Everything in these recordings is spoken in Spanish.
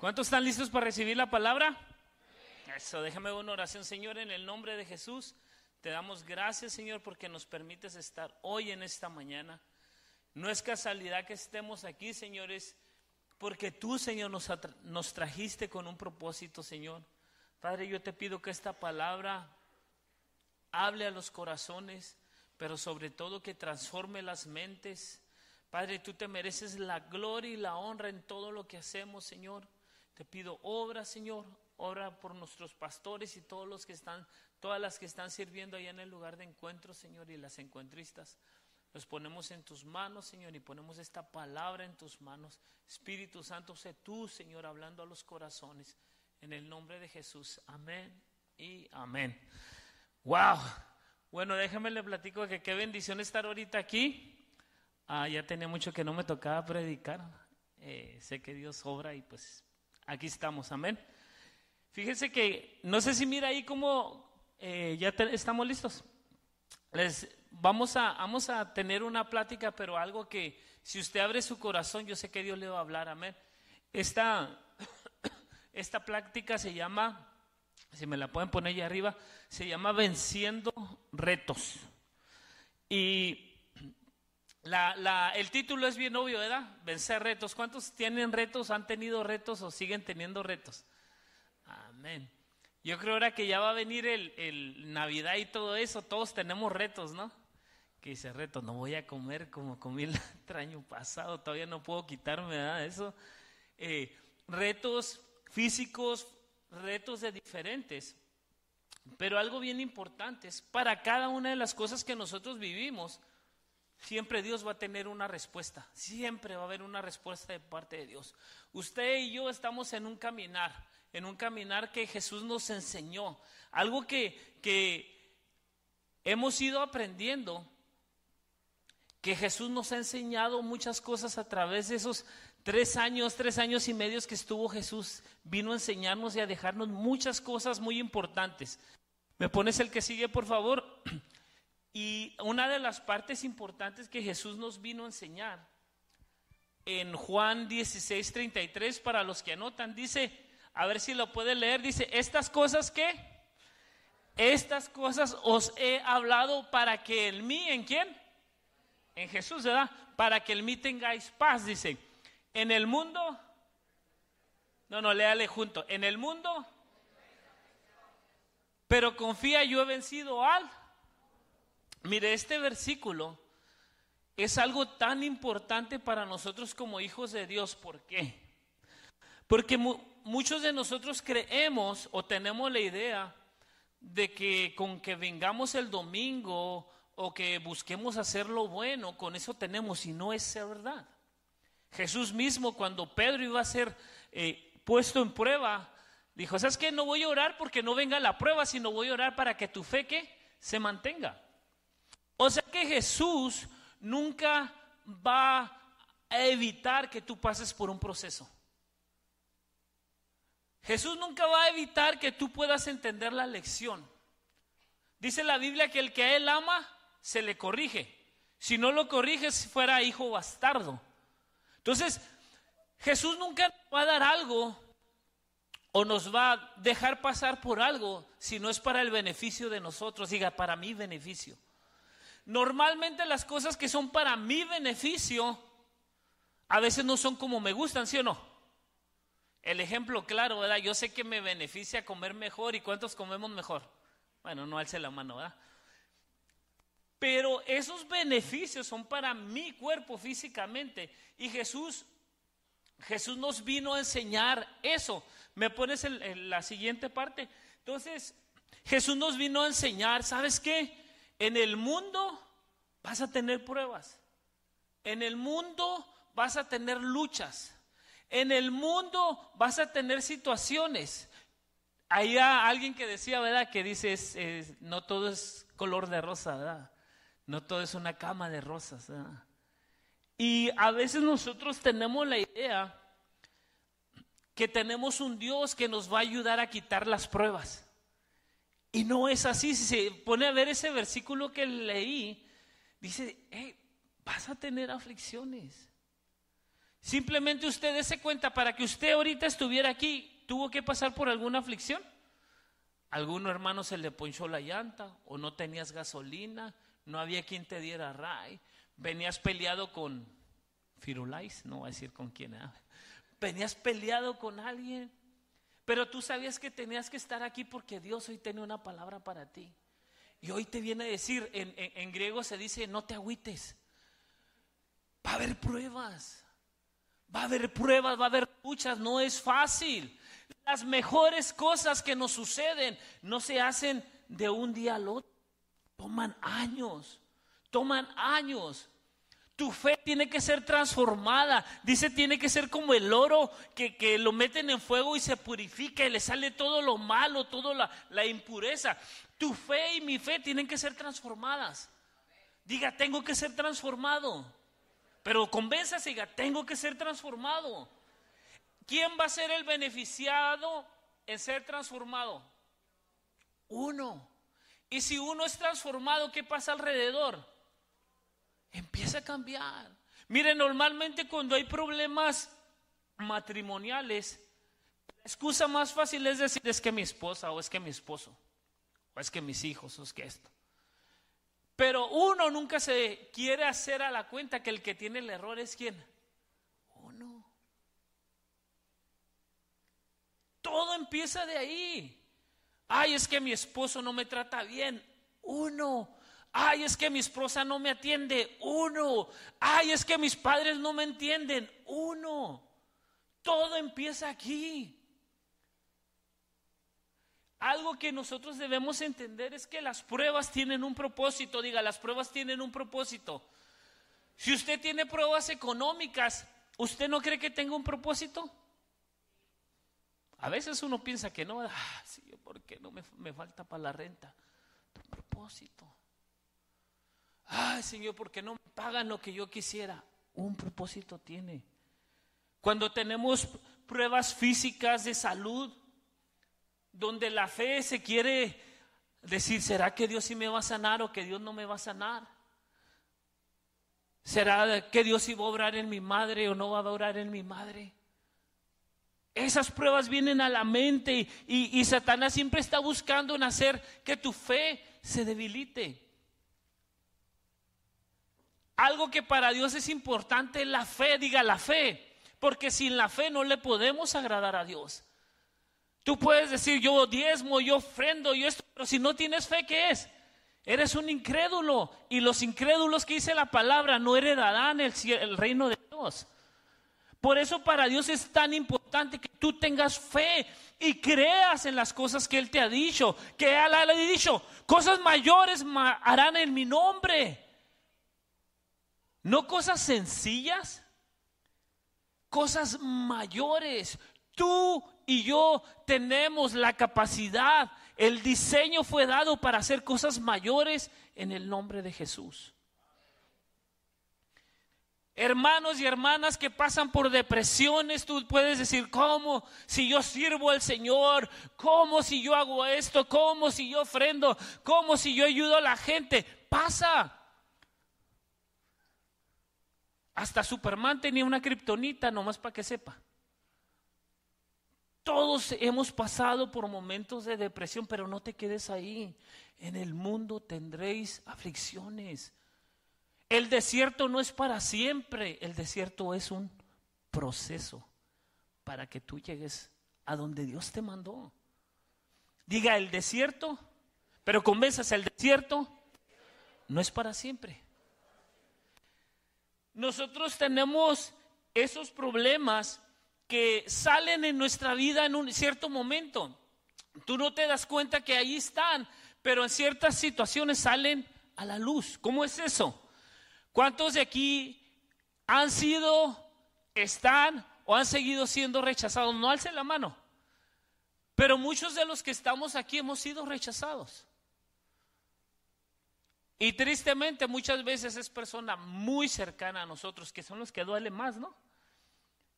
¿Cuántos están listos para recibir la palabra? Eso, déjame una oración, Señor, en el nombre de Jesús. Te damos gracias, Señor, porque nos permites estar hoy en esta mañana. No es casualidad que estemos aquí, señores, porque tú, Señor, nos, nos trajiste con un propósito, Señor. Padre, yo te pido que esta palabra hable a los corazones, pero sobre todo que transforme las mentes. Padre, tú te mereces la gloria y la honra en todo lo que hacemos, Señor. Te pido obra, Señor, obra por nuestros pastores y todos los que están, todas las que están sirviendo allá en el lugar de encuentro, Señor, y las encuentristas. Los ponemos en tus manos, Señor, y ponemos esta palabra en tus manos. Espíritu Santo, sé tú, Señor, hablando a los corazones. En el nombre de Jesús. Amén y amén. Wow. Bueno, déjame le platico que qué bendición estar ahorita aquí. Ah, ya tenía mucho que no me tocaba predicar. Eh, sé que Dios obra y pues aquí estamos. Amén. Fíjense que no sé si mira ahí cómo eh, ya estamos listos. Les vamos a vamos a tener una plática, pero algo que si usted abre su corazón, yo sé que Dios le va a hablar. Amén. Esta esta plática se llama, si me la pueden poner ahí arriba, se llama Venciendo Retos. Y la, el título es bien obvio, ¿verdad? Vencer retos. ¿Cuántos tienen retos, han tenido retos o siguen teniendo retos? Amén. Yo creo ahora que ya va a venir el, el Navidad y todo eso, todos tenemos retos, ¿no? Que dice reto, no voy a comer como comí el año pasado, todavía no puedo quitarme ¿verdad? eso. Eh, retos físicos, retos de diferentes. Pero algo bien importante es, para cada una de las cosas que nosotros vivimos, siempre Dios va a tener una respuesta, siempre va a haber una respuesta de parte de Dios. Usted y yo estamos en un caminar, en un caminar que Jesús nos enseñó, algo que, que hemos ido aprendiendo, que Jesús nos ha enseñado muchas cosas a través de esos Tres años, tres años y medios que estuvo Jesús, vino a enseñarnos y a dejarnos muchas cosas muy importantes. ¿Me pones el que sigue, por favor? Y una de las partes importantes que Jesús nos vino a enseñar en Juan 16, 33, para los que anotan, dice, a ver si lo puede leer, dice, estas cosas que, estas cosas os he hablado para que en mí, ¿en quién? En Jesús, ¿verdad? Para que en mí tengáis paz, dice. En el mundo, no, no, léale junto. En el mundo, pero confía, yo he vencido al. Mire, este versículo es algo tan importante para nosotros como hijos de Dios. ¿Por qué? Porque muchos de nosotros creemos o tenemos la idea de que con que vengamos el domingo o que busquemos hacer lo bueno, con eso tenemos, y no es verdad. Jesús mismo, cuando Pedro iba a ser eh, puesto en prueba, dijo, ¿sabes qué? No voy a orar porque no venga la prueba, sino voy a orar para que tu fe que se mantenga. O sea que Jesús nunca va a evitar que tú pases por un proceso. Jesús nunca va a evitar que tú puedas entender la lección. Dice la Biblia que el que a él ama, se le corrige. Si no lo corriges, fuera hijo bastardo. Entonces, Jesús nunca va a dar algo o nos va a dejar pasar por algo si no es para el beneficio de nosotros. Diga, para mi beneficio. Normalmente las cosas que son para mi beneficio a veces no son como me gustan, ¿sí o no? El ejemplo claro, ¿verdad? Yo sé que me beneficia comer mejor y cuántos comemos mejor. Bueno, no alce la mano, ¿verdad? Pero esos beneficios son para mi cuerpo físicamente. Y Jesús, Jesús nos vino a enseñar eso. ¿Me pones la siguiente parte? Entonces, Jesús nos vino a enseñar, ¿sabes qué? En el mundo vas a tener pruebas. En el mundo vas a tener luchas. En el mundo vas a tener situaciones. Hay alguien que decía, ¿verdad? Que dice, no todo es color de rosa, ¿verdad? No todo es una cama de rosas. Y a veces nosotros tenemos la idea que tenemos un Dios que nos va a ayudar a quitar las pruebas. Y no es así. Si se pone a ver ese versículo que leí, dice, vas a tener aflicciones. Simplemente usted dése cuenta, para que usted ahorita estuviera aquí, tuvo que pasar por alguna aflicción. Alguno hermano se le ponchó la llanta o no tenías gasolina, no había quien te diera ray, venías peleado con Firulais, no voy a decir con quién, ¿eh? venías peleado con alguien, pero tú sabías que tenías que estar aquí porque Dios hoy tiene una palabra para ti. Y hoy te viene a decir, en, en griego se dice, no te agüites, va a haber pruebas. Va a haber pruebas, va a haber luchas, no es fácil. Las mejores cosas que nos suceden no se hacen de un día al otro. Toman años, toman años. Tu fe tiene que ser transformada. Dice, tiene que ser como el oro que, que, lo meten en fuego y se purifica y le sale todo lo malo, toda la, la impureza. Tu fe y mi fe tienen que ser transformadas. Diga, tengo que ser transformado. Pero convénzase, diga, tengo que ser transformado. ¿Quién va a ser el beneficiado en ser transformado? Uno. Y si uno es transformado, ¿qué pasa alrededor? Empieza a cambiar. Mire, normalmente cuando hay problemas matrimoniales, la excusa más fácil es decir, es que mi esposa, o es que mi esposo, o es que mis hijos, o es que esto. Pero uno nunca se quiere hacer a la cuenta que el que tiene el error es quién. Uno. Todo empieza de ahí. Ay, es que mi esposo no me trata bien. Uno. Ay, es que mi esposa no me atiende. Uno. Ay, es que mis padres no me entienden. Uno. Todo empieza aquí. Algo que nosotros debemos entender es que las pruebas tienen un propósito. Diga, las pruebas tienen un propósito. Si usted tiene pruebas económicas, ¿usted no cree que tenga un propósito? A veces uno piensa que no, ah, sí, porque no me, me falta para la renta. Un propósito. Ay, Señor, porque no me pagan lo que yo quisiera. Un propósito tiene. Cuando tenemos pruebas físicas de salud, donde la fe se quiere decir, ¿será que Dios sí me va a sanar o que Dios no me va a sanar? ¿Será que Dios sí va a obrar en mi madre o no va a obrar en mi madre? Esas pruebas vienen a la mente y, y, Satanás siempre está buscando hacer que tu fe se debilite. Algo que para Dios es importante es la fe, diga la fe, porque sin la fe no le podemos agradar a Dios. Tú puedes decir, yo diezmo, yo ofrendo, yo esto, pero si no tienes fe, ¿qué es? Eres un incrédulo. Y los incrédulos que dice la palabra no heredarán el, el reino de Dios. Por eso para Dios es tan importante que tú tengas fe y creas en las cosas que Él te ha dicho. Que Él ha dicho, cosas mayores harán en mi nombre. No cosas sencillas, cosas mayores. Tú y yo tenemos la capacidad, el diseño fue dado para hacer cosas mayores en el nombre de Jesús. Hermanos y hermanas que pasan por depresiones, tú puedes decir, ¿cómo si yo sirvo al Señor? ¿Cómo si yo hago esto? ¿Cómo si yo ofrendo? ¿Cómo si yo ayudo a la gente? Pasa. Hasta Superman tenía una kriptonita, nomás para que sepa. Todos hemos pasado por momentos de depresión, pero no te quedes ahí. En el mundo tendréis aflicciones. El desierto no es para siempre, el desierto es un proceso para que tú llegues a donde Dios te mandó. Diga el desierto, pero convenzas el desierto no es para siempre. Nosotros tenemos esos problemas que salen en nuestra vida en un cierto momento. Tú no te das cuenta que ahí están, pero en ciertas situaciones salen a la luz. ¿Cómo es eso? ¿Cuántos de aquí han sido, están o han seguido siendo rechazados? No alce la mano. Pero muchos de los que estamos aquí hemos sido rechazados. Y tristemente muchas veces es persona muy cercana a nosotros, que son los que duele más, ¿no?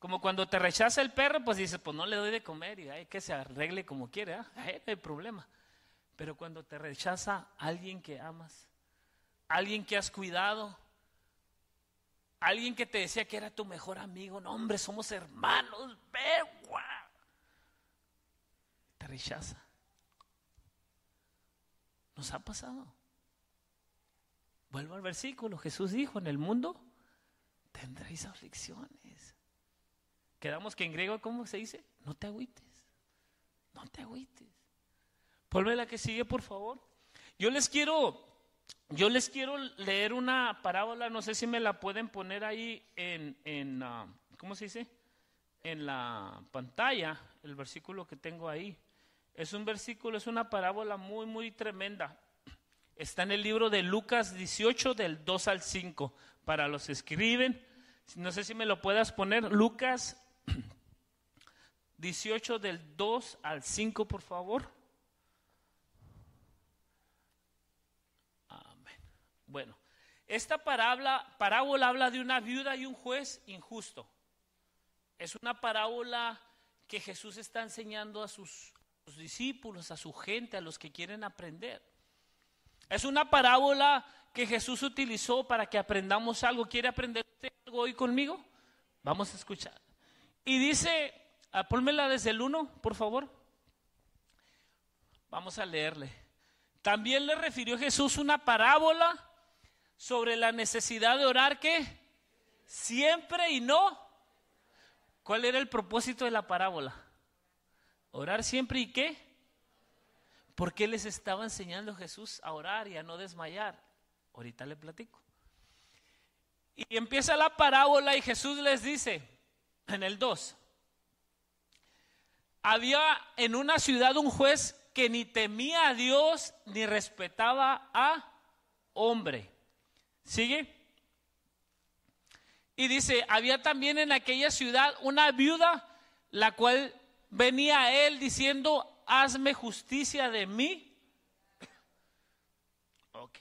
Como cuando te rechaza el perro, pues dices, pues no le doy de comer y hay que se arregle como quiere, ¿eh? no hay problema. Pero cuando te rechaza alguien que amas, alguien que has cuidado, alguien que te decía que era tu mejor amigo, no hombre, somos hermanos, ve, te rechaza. Nos ha pasado. Vuelvo al versículo, Jesús dijo, en el mundo tendréis aflicciones. Quedamos que en griego, ¿cómo se dice? No te agüites, no te agüites. Ponme la que sigue, por favor. Yo les quiero, yo les quiero leer una parábola, no sé si me la pueden poner ahí en, en ah, ¿cómo se dice? En la pantalla, el versículo que tengo ahí. Es un versículo, es una parábola muy, muy tremenda. Está en el libro de Lucas 18, del 2 al 5. Para los que escriben, no sé si me lo puedas poner, Lucas 18, del 2 al 5, por favor. Amén. Bueno, esta parábola, parábola habla de una viuda y un juez injusto. Es una parábola que Jesús está enseñando a sus, sus discípulos, a su gente, a los que quieren aprender. Es una parábola que Jesús utilizó para que aprendamos algo. ¿Quiere aprender algo hoy conmigo? Vamos a escuchar. Y dice, ah, pónmela desde el 1, por favor. Vamos a leerle. También le refirió Jesús una parábola sobre la necesidad de orar que siempre y no. ¿Cuál era el propósito de la parábola? Orar siempre y qué? ¿Por qué les estaba enseñando Jesús a orar y a no desmayar? Ahorita le platico. Y empieza la parábola y Jesús les dice en el 2, había en una ciudad un juez que ni temía a Dios ni respetaba a hombre. ¿Sigue? Y dice, había también en aquella ciudad una viuda, la cual venía a él diciendo, hazme justicia de mí. Ok,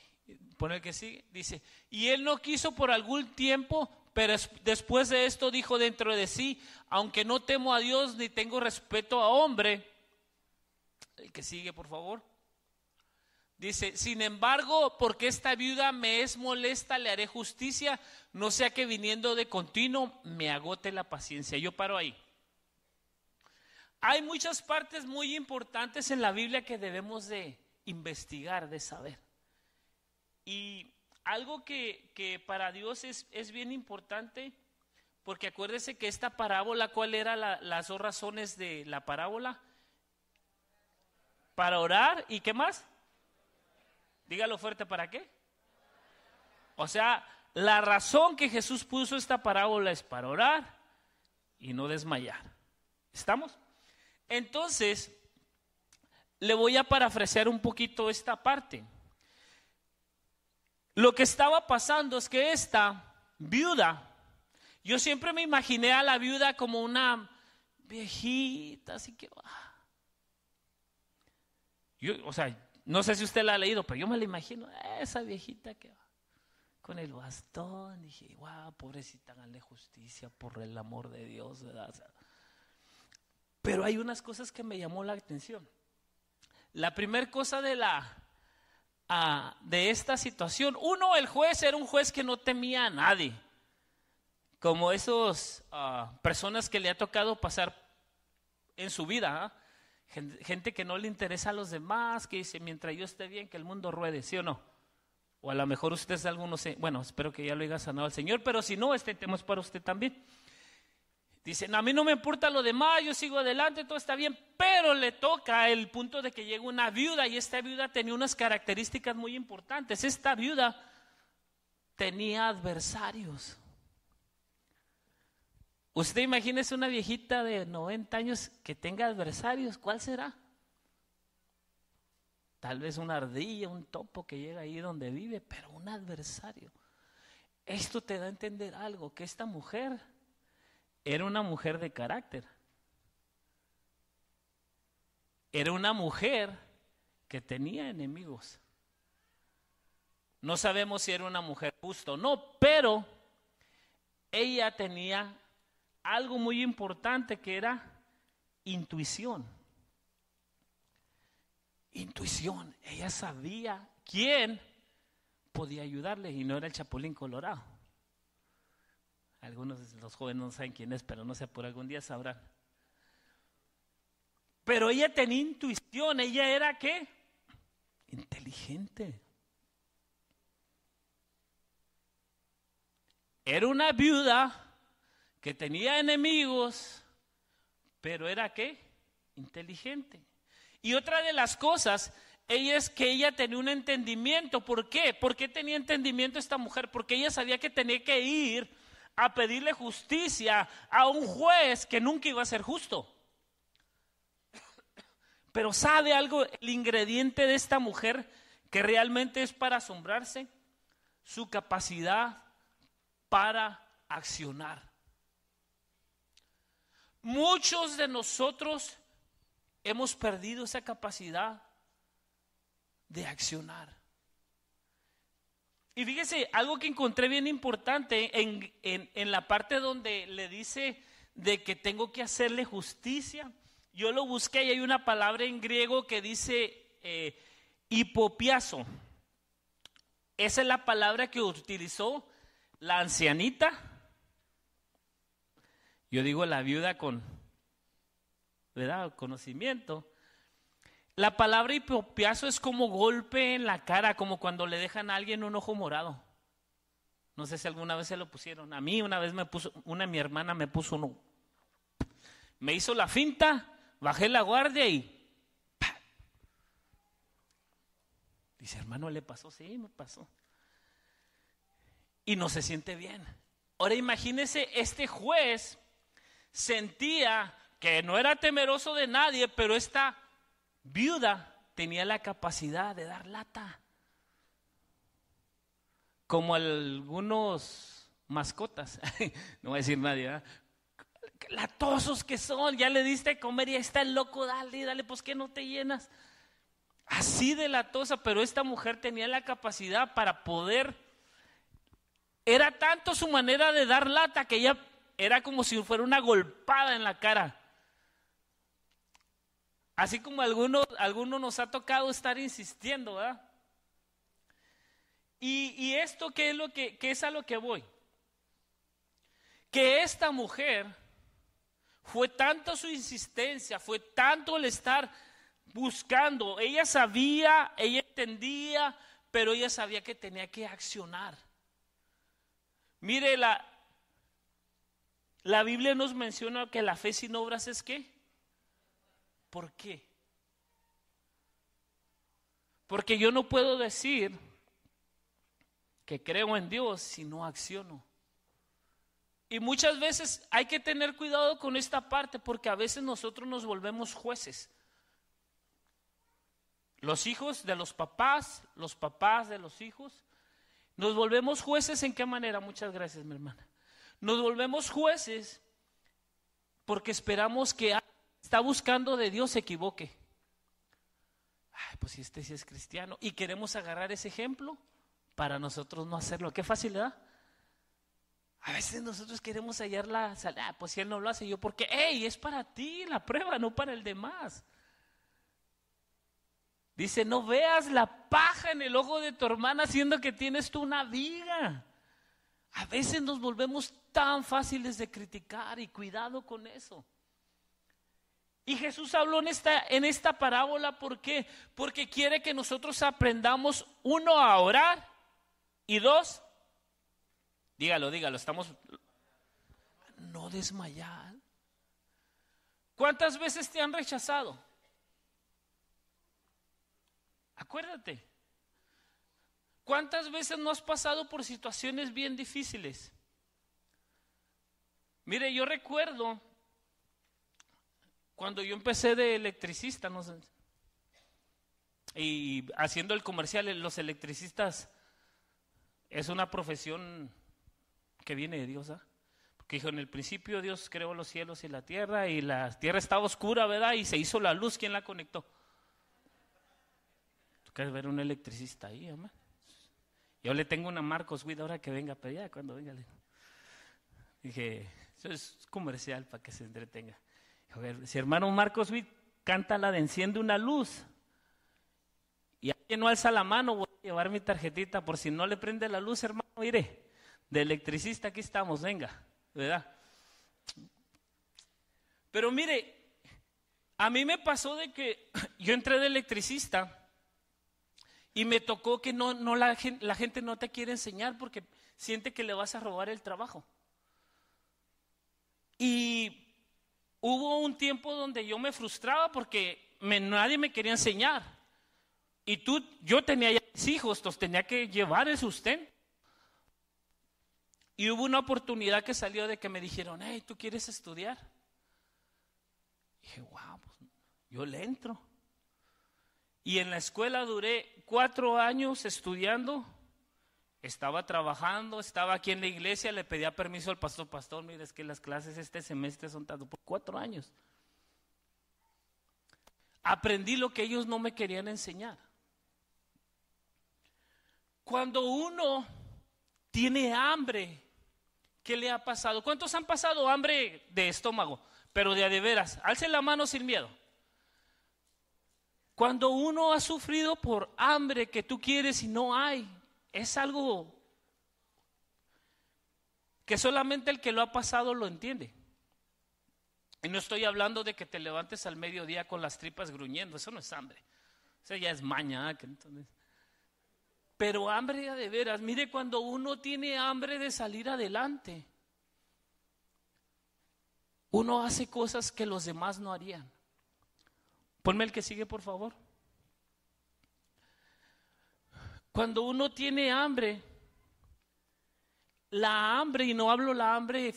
pone el que sigue, dice, y él no quiso por algún tiempo, pero después de esto dijo dentro de sí, aunque no temo a Dios ni tengo respeto a hombre, el que sigue, por favor. Dice, sin embargo, porque esta viuda me es molesta, le haré justicia, no sea que viniendo de continuo me agote la paciencia. Yo paro ahí. Hay muchas partes muy importantes en la Biblia que debemos de investigar, de saber. Y algo que, para Dios es, bien importante, porque acuérdese que esta parábola, ¿cuál era las dos razones de la parábola? Para orar y qué más? Dígalo fuerte, ¿para qué? O sea, la razón que Jesús puso esta parábola es para orar y no desmayar. ¿Estamos? Entonces, le voy a parafrasear un poquito esta parte. Lo que estaba pasando es que esta viuda, yo siempre me imaginé a la viuda como una viejita, así que... Ah. Yo, o sea, no sé si usted la ha leído, pero yo me la imagino, esa viejita que va con el bastón. Dije, wow, pobrecita, háganle justicia por el amor de Dios, ¿verdad? Pero hay unas cosas que me llamó la atención. La primera cosa de la ah, de esta situación, uno, el juez era un juez que no temía a nadie, como esos ah, personas que le ha tocado pasar en su vida, ¿ah? gente, que no le interesa a los demás, que dice mientras yo esté bien que el mundo ruede, ¿sí o no? O a lo mejor usted es alguno, bueno, espero que ya lo haya sanado al Señor, pero si no, este tema es para usted también. Dicen, a mí no me importa lo demás, yo sigo adelante, todo está bien, pero le toca el punto de que llega una viuda y esta viuda tenía unas características muy importantes. Esta viuda tenía adversarios. Usted imagínese una viejita de 90 años que tenga adversarios, ¿cuál será? Tal vez una ardilla, un topo que llega ahí donde vive, pero un adversario. Esto te da a entender algo, que esta mujer era una mujer de carácter. Era una mujer que tenía enemigos. No sabemos si era una mujer justa o no, pero ella tenía algo muy importante que era intuición. Intuición. Ella sabía quién podía ayudarle y no era el chapulín colorado. Algunos de los jóvenes no saben quién es, pero no sé, por algún día sabrán. Pero ella tenía intuición, ella era qué? Inteligente. Era una viuda que tenía enemigos, pero era qué? Inteligente. Y otra de las cosas, ella es que ella tenía un entendimiento. ¿Por qué? ¿Por qué tenía entendimiento esta mujer? Porque ella sabía que tenía que ir a pedirle justicia a un juez que nunca iba a ser justo. Pero ¿sabe algo? El ingrediente de esta mujer que realmente es para asombrarse, su capacidad para accionar. Muchos de nosotros hemos perdido esa capacidad de accionar. Y fíjese, algo que encontré bien importante en, en, la parte donde le dice de que tengo que hacerle justicia. Yo lo busqué y hay una palabra en griego que dice eh, hipopiazo. Esa es la palabra que utilizó la ancianita. Yo digo la viuda con, ¿verdad? Conocimiento. La palabra hipopiazo es como golpe en la cara, como cuando le dejan a alguien un ojo morado. No sé si alguna vez se lo pusieron. A mí una vez me puso, una mi hermana me puso uno. Me hizo la finta, bajé la guardia y... Dice, hermano, ¿le pasó? Sí, me pasó. Y no se siente bien. Ahora imagínese, este juez sentía que no era temeroso de nadie, pero esta viuda tenía la capacidad de dar lata. Como algunos mascotas, no voy a decir nadie, latosos que son, ya le diste comer y ahí está el loco, dale, dale, pues que no te llenas. Así de latosa, pero esta mujer tenía la capacidad para poder, era tanto su manera de dar lata que ella era como si fuera una golpada en la cara. Así como algunos, nos ha tocado estar insistiendo, ¿verdad? Y, esto qué es lo que es a lo que voy. Que esta mujer fue tanto su insistencia, fue tanto el estar buscando. Ella sabía, ella entendía, pero ella sabía que tenía que accionar. Mire, la, la Biblia nos menciona que la fe sin obras es qué? ¿Por qué? Porque yo no puedo decir que creo en Dios si no acciono. Y muchas veces hay que tener cuidado con esta parte porque a veces nosotros nos volvemos jueces. Los hijos de los papás, los papás de los hijos, nos volvemos jueces en qué manera? Muchas gracias, mi hermana. Nos volvemos jueces porque esperamos que está buscando de Dios se equivoque. Ay, pues si este sí es cristiano. Y queremos agarrar ese ejemplo para nosotros no hacerlo. Qué facilidad. A veces nosotros queremos hallar la ah, pues si él no lo hace, yo porque, hey, es para ti la prueba, no para el demás. Dice, no veas la paja en el ojo de tu hermana siendo que tienes tú una viga. A veces nos volvemos tan fáciles de criticar y cuidado con eso. Y Jesús habló en esta, en esta parábola, ¿por qué? Porque quiere que nosotros aprendamos, uno, a orar y dos, dígalo, dígalo, estamos, no desmayar. ¿Cuántas veces te han rechazado? Acuérdate. ¿Cuántas veces no has pasado por situaciones bien difíciles? Mire, yo recuerdo cuando yo empecé de electricista, no sé, y haciendo el comercial, los electricistas es una profesión que viene de Dios, ¿ah? Porque dijo, en el principio Dios creó los cielos y la tierra, y la tierra estaba oscura, ¿verdad? Y se hizo la luz, ¿quién la conectó? ¿Tú quieres ver un electricista ahí, amén? Yo le tengo una Marcos Witt ahora que venga, pero ya cuando venga. Dije, eso es comercial para que se entretenga. A ver, si hermano Marcos Witt canta la de enciende una luz y alguien no alza la mano, voy a llevar mi tarjetita por si no le prende la luz, hermano, mire, de electricista aquí estamos, venga. ¿verdad? Pero mire, a mí me pasó de que yo entré de electricista y me tocó que no, no la, la gente no te quiere enseñar porque siente que le vas a robar el trabajo. Y hubo un tiempo donde yo me frustraba porque nadie me quería enseñar. Y tú, yo tenía ya mis hijos, entonces tenía que llevar el sustento. Y hubo una oportunidad que salió de que me dijeron, hey, ¿tú quieres estudiar? Y dije, wow, pues yo le entro. Y en la escuela duré cuatro años estudiando. Estaba trabajando, estaba aquí en la iglesia, le pedía permiso al pastor, pastor, mire, es que las clases este semestre son tanto por cuatro años. Aprendí lo que ellos no me querían enseñar. Cuando uno tiene hambre, ¿qué le ha pasado? ¿Cuántos han pasado hambre de estómago? Pero de a de veras, alce la mano sin miedo. Cuando uno ha sufrido por hambre que tú quieres y no hay, es algo que solamente el que lo ha pasado lo entiende. Y no estoy hablando de que te levantes al mediodía con las tripas gruñendo, eso no es hambre. Eso ya es maña. Entonces. Pero hambre de veras, mire cuando uno tiene hambre de salir adelante, uno hace cosas que los demás no harían. Ponme el que sigue, por favor. Cuando uno tiene hambre, la hambre, y no hablo la hambre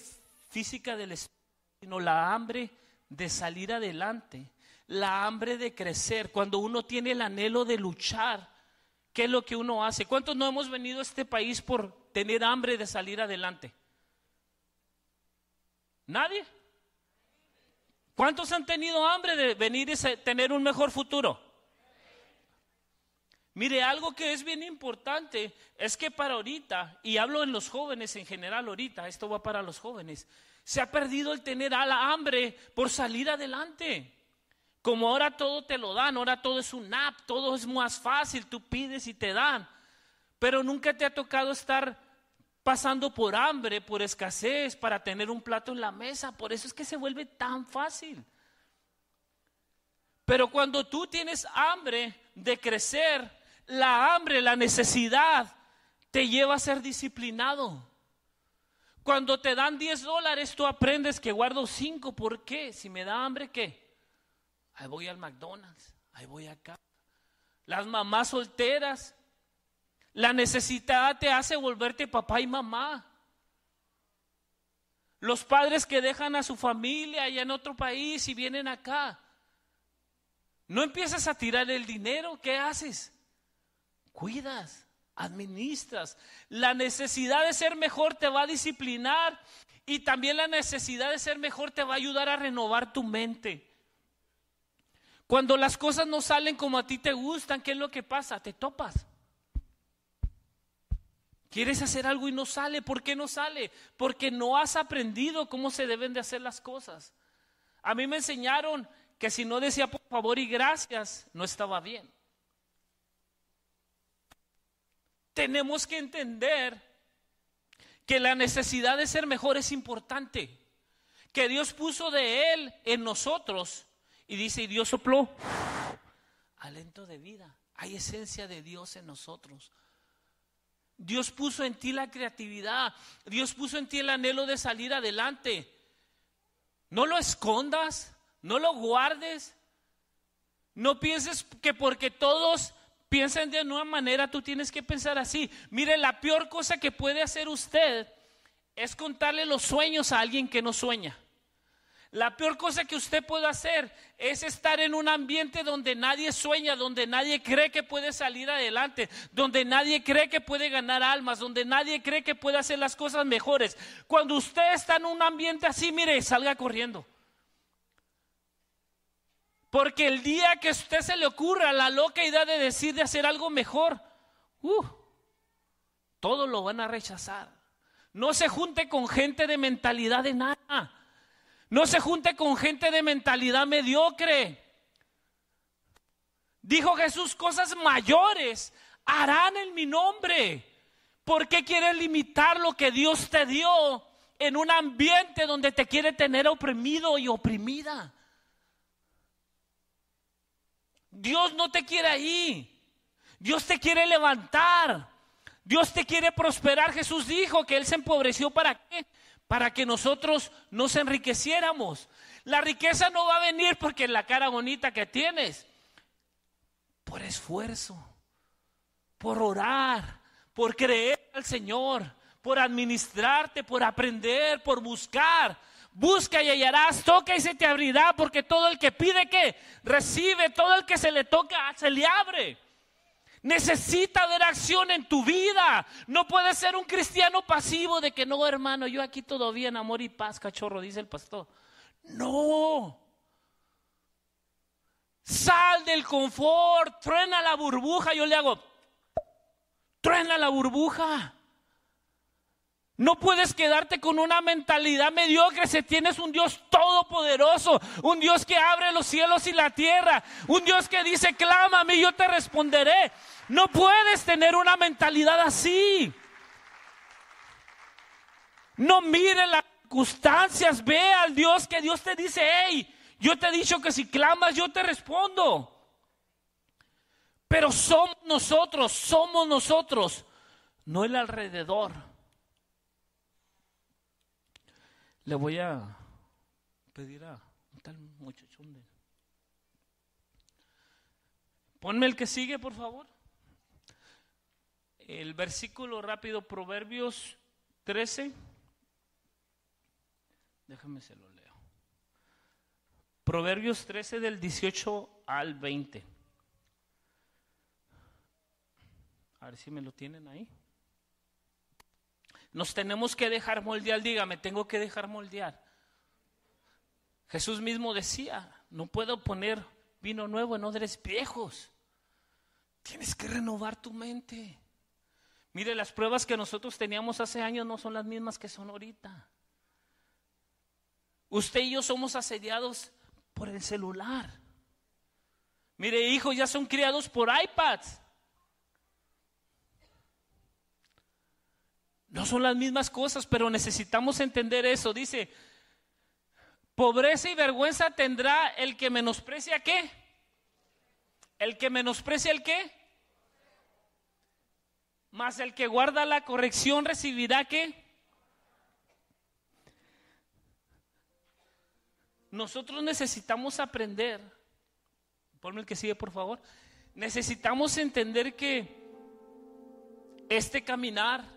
física del espíritu, sino la hambre de salir adelante, la hambre de crecer, cuando uno tiene el anhelo de luchar, ¿qué es lo que uno hace? ¿Cuántos no hemos venido a este país por tener hambre de salir adelante? ¿Nadie? ¿Cuántos han tenido hambre de venir y tener un mejor futuro? Mire, algo que es bien importante es que para ahorita, y hablo en los jóvenes en general ahorita, esto va para los jóvenes, se ha perdido el tener a la hambre por salir adelante. Como ahora todo te lo dan, ahora todo es un app, todo es más fácil, tú pides y te dan. Pero nunca te ha tocado estar pasando por hambre, por escasez, para tener un plato en la mesa. Por eso es que se vuelve tan fácil. Pero cuando tú tienes hambre de crecer, la hambre, la necesidad, te lleva a ser disciplinado. Cuando te dan 10 dólares, tú aprendes que guardo 5. ¿Por qué? Si me da hambre, ¿qué? Ahí voy al McDonald's, ahí voy acá. Las mamás solteras la necesidad te hace volverte papá y mamá. Los padres que dejan a su familia allá en otro país y vienen acá. No empiezas a tirar el dinero, ¿qué haces? Cuidas, administras. La necesidad de ser mejor te va a disciplinar y también la necesidad de ser mejor te va a ayudar a renovar tu mente. Cuando las cosas no salen como a ti te gustan, ¿qué es lo que pasa? Te topas. Quieres hacer algo y no sale. ¿Por qué no sale? Porque no has aprendido cómo se deben de hacer las cosas. A mí me enseñaron que si no decía por favor y gracias, no estaba bien. Tenemos que entender que la necesidad de ser mejor es importante. Que Dios puso de Él en nosotros. Y dice, y Dios sopló alento de vida. Hay esencia de Dios en nosotros. Dios puso en ti la creatividad. Dios puso en ti el anhelo de salir adelante. No lo escondas, no lo guardes. No pienses que porque todos piensan de una manera, tú tienes que pensar así. Mire, la peor cosa que puede hacer usted es contarle los sueños a alguien que no sueña. La peor cosa que usted puede hacer es estar en un ambiente donde nadie sueña, donde nadie cree que puede salir adelante, donde nadie cree que puede ganar almas, donde nadie cree que puede hacer las cosas mejores. Cuando usted está en un ambiente así, mire, salga corriendo. Porque el día que a usted se le ocurra la loca idea de decir de hacer algo mejor, uh, todos lo van a rechazar. No se junte con gente de mentalidad de nada. No se junte con gente de mentalidad mediocre. Dijo Jesús, cosas mayores harán en mi nombre. ¿Por qué quieres limitar lo que Dios te dio en un ambiente donde te quiere tener oprimido y oprimida. Dios no te quiere ahí. Dios te quiere levantar. Dios te quiere prosperar. Jesús dijo que Él se empobreció para qué? Para que nosotros nos enriqueciéramos. La riqueza no va a venir porque la cara bonita que tienes. Por esfuerzo, por orar, por creer al Señor, por administrarte, por aprender, por buscar. Busca y hallarás, toca y se te abrirá, porque todo el que pide que recibe, todo el que se le toca, se le abre. Necesita ver acción en tu vida. No puedes ser un cristiano pasivo de que no, hermano, yo aquí todo bien, amor y paz, cachorro, dice el pastor. No. Sal del confort, truena la burbuja. Yo le hago, truena la burbuja. No puedes quedarte con una mentalidad mediocre si tienes un Dios todopoderoso, un Dios que abre los cielos y la tierra, un Dios que dice, clámame y yo te responderé. No puedes tener una mentalidad así. No mire las circunstancias, ve al Dios que Dios te dice, hey, yo te he dicho que si clamas yo te respondo. Pero somos nosotros, somos nosotros, no el alrededor. Le voy a pedir a un tal muchachón. Ponme el que sigue, por favor. El versículo rápido, Proverbios 13. Déjame se lo leo. Proverbios 13 del 18 al 20. A ver si me lo tienen ahí. Nos tenemos que dejar moldear, dígame, tengo que dejar moldear. Jesús mismo decía, no puedo poner vino nuevo en odres viejos. Tienes que renovar tu mente. Mire, las pruebas que nosotros teníamos hace años no son las mismas que son ahorita. Usted y yo somos asediados por el celular. Mire, hijos ya son criados por iPads. No son las mismas cosas, pero necesitamos entender eso. Dice, pobreza y vergüenza tendrá el que menosprecia qué? El que menosprecia el qué? Más el que guarda la corrección recibirá qué? Nosotros necesitamos aprender. Ponme el que sigue, por favor. Necesitamos entender que este caminar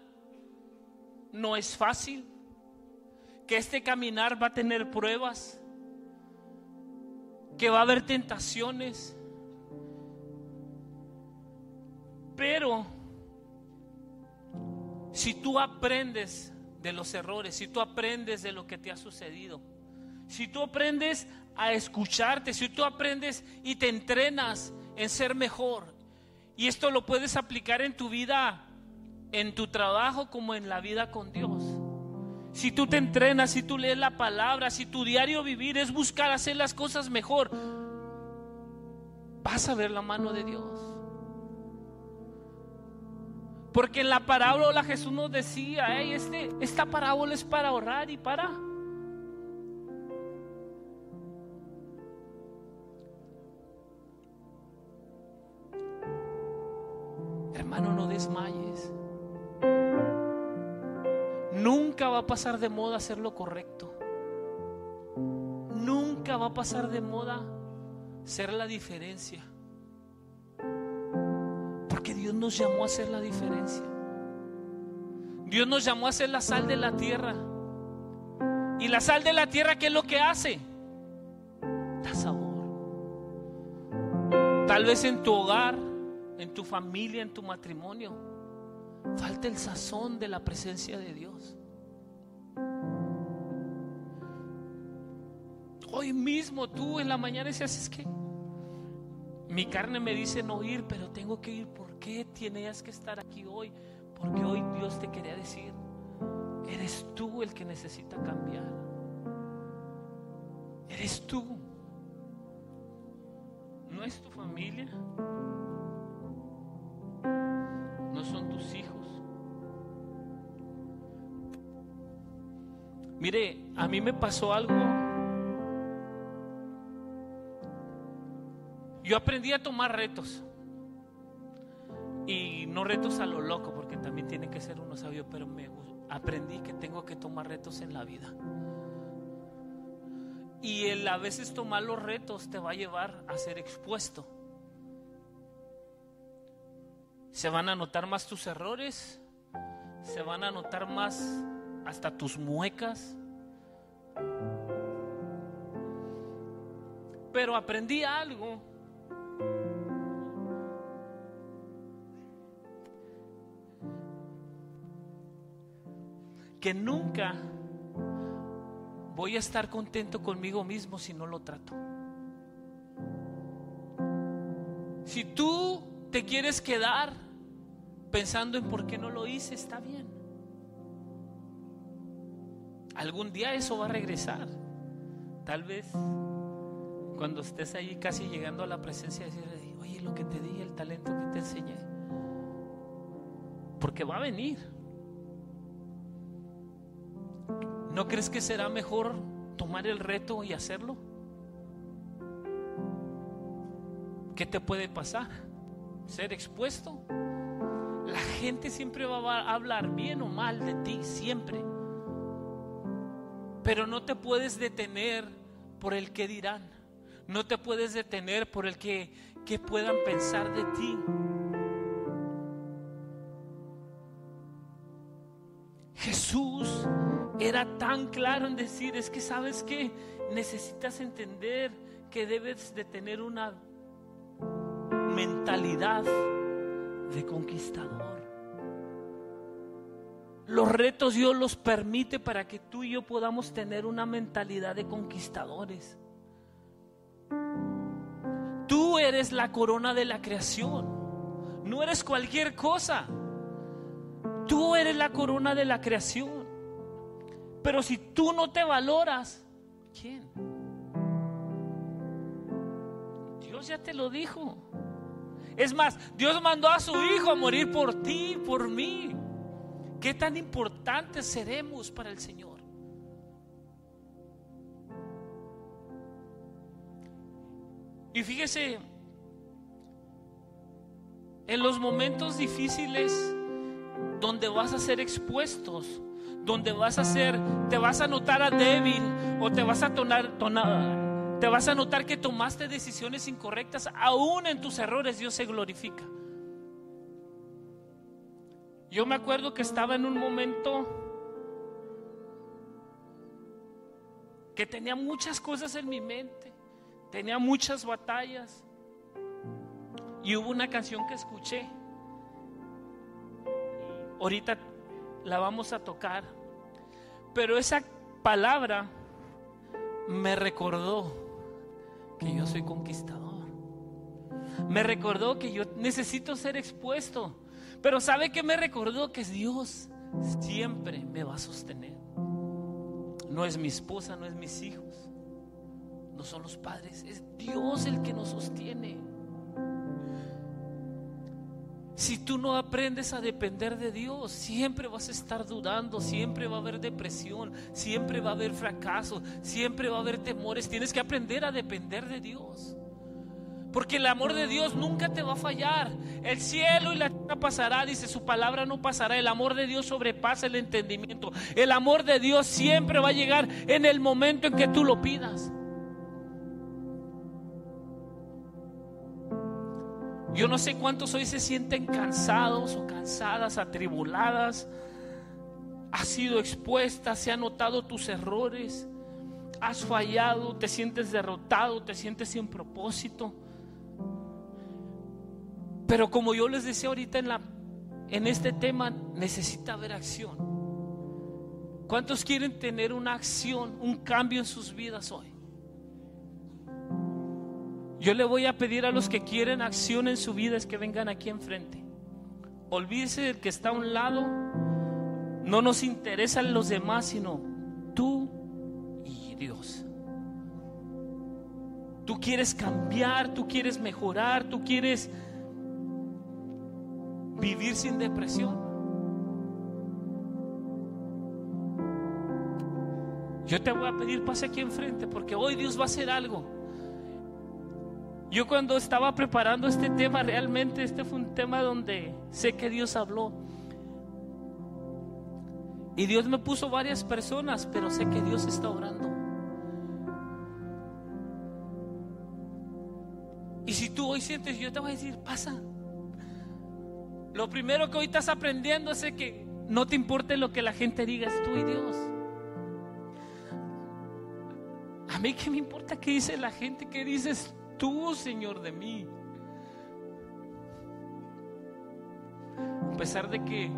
no es fácil, que este caminar va a tener pruebas, que va a haber tentaciones, pero si tú aprendes de los errores, si tú aprendes de lo que te ha sucedido, si tú aprendes a escucharte, si tú aprendes y te entrenas en ser mejor, y esto lo puedes aplicar en tu vida en tu trabajo como en la vida con Dios. Si tú te entrenas, si tú lees la palabra, si tu diario vivir es buscar hacer las cosas mejor, vas a ver la mano de Dios. Porque en la parábola Jesús nos decía, este, esta parábola es para ahorrar y para... Hermano, no desmayes. Nunca va a pasar de moda hacer lo correcto. Nunca va a pasar de moda ser la diferencia. Porque Dios nos llamó a hacer la diferencia. Dios nos llamó a ser la sal de la tierra. Y la sal de la tierra, ¿qué es lo que hace? Da sabor. Tal vez en tu hogar, en tu familia, en tu matrimonio Falta el sazón de la presencia de Dios. Hoy mismo tú en la mañana decías, es que mi carne me dice no ir, pero tengo que ir. ¿Por qué tienes que estar aquí hoy? Porque hoy Dios te quería decir, eres tú el que necesita cambiar. Eres tú. No es tu familia. Mire, a mí me pasó algo. Yo aprendí a tomar retos. Y no retos a lo loco, porque también tiene que ser uno sabio, pero me aprendí que tengo que tomar retos en la vida. Y el a veces tomar los retos te va a llevar a ser expuesto. Se van a notar más tus errores, se van a notar más hasta tus muecas. Pero aprendí algo. Que nunca voy a estar contento conmigo mismo si no lo trato. Si tú te quieres quedar pensando en por qué no lo hice, está bien. Algún día eso va a regresar. Tal vez cuando estés ahí casi llegando a la presencia, decir, oye, lo que te di, el talento que te enseñé. Porque va a venir. ¿No crees que será mejor tomar el reto y hacerlo? ¿Qué te puede pasar? ¿Ser expuesto? La gente siempre va a hablar bien o mal de ti, siempre. Pero no te puedes detener por el que dirán. No te puedes detener por el que, que puedan pensar de ti. Jesús era tan claro en decir, es que sabes que necesitas entender que debes de tener una mentalidad de conquistador. Los retos Dios los permite para que tú y yo podamos tener una mentalidad de conquistadores. Tú eres la corona de la creación. No eres cualquier cosa. Tú eres la corona de la creación. Pero si tú no te valoras, ¿quién? Dios ya te lo dijo. Es más, Dios mandó a su Hijo a morir por ti, por mí. ¿Qué tan importantes seremos para el Señor? Y fíjese, en los momentos difíciles donde vas a ser expuestos, donde vas a ser, te vas a notar a débil o te vas a tonar, tonar te vas a notar que tomaste decisiones incorrectas, aún en tus errores Dios se glorifica. Yo me acuerdo que estaba en un momento que tenía muchas cosas en mi mente, tenía muchas batallas. Y hubo una canción que escuché. Ahorita la vamos a tocar. Pero esa palabra me recordó que yo soy conquistador. Me recordó que yo necesito ser expuesto. Pero ¿sabe que me recordó? Que Dios siempre me va a sostener. No es mi esposa, no es mis hijos. No son los padres. Es Dios el que nos sostiene. Si tú no aprendes a depender de Dios, siempre vas a estar dudando, siempre va a haber depresión, siempre va a haber fracaso, siempre va a haber temores. Tienes que aprender a depender de Dios. Porque el amor de Dios nunca te va a fallar. El cielo y la tierra pasará, dice su palabra no pasará. El amor de Dios sobrepasa el entendimiento. El amor de Dios siempre va a llegar en el momento en que tú lo pidas. Yo no sé cuántos hoy se sienten cansados o cansadas, atribuladas. Has sido expuesta, se han notado tus errores, has fallado, te sientes derrotado, te sientes sin propósito. Pero como yo les decía ahorita en, la, en este tema, necesita haber acción. ¿Cuántos quieren tener una acción, un cambio en sus vidas hoy? Yo le voy a pedir a los que quieren acción en su vida es que vengan aquí enfrente. Olvídese del que está a un lado. No nos interesan los demás, sino tú y Dios. Tú quieres cambiar, tú quieres mejorar, tú quieres vivir sin depresión. Yo te voy a pedir pase aquí enfrente porque hoy Dios va a hacer algo. Yo cuando estaba preparando este tema, realmente este fue un tema donde sé que Dios habló. Y Dios me puso varias personas, pero sé que Dios está orando. Y si tú hoy sientes, yo te voy a decir, pasa. Lo primero que hoy estás aprendiendo es que no te importe lo que la gente diga, tú y Dios. A mí qué me importa qué dice la gente, qué dices tú, Señor, de mí. A pesar de que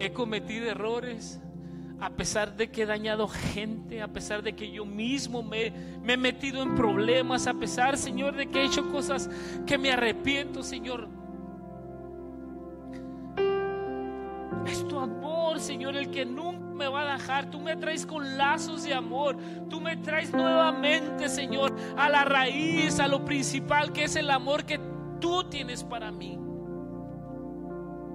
he cometido errores, a pesar de que he dañado gente, a pesar de que yo mismo me, me, he metido en problemas, a pesar, Señor, de que he hecho cosas que me arrepiento, Señor. Es tu amor, Señor, el que nunca me va a dejar. Tú me traes con lazos de amor. Tú me traes nuevamente, Señor, a la raíz, a lo principal, que es el amor que tú tienes para mí.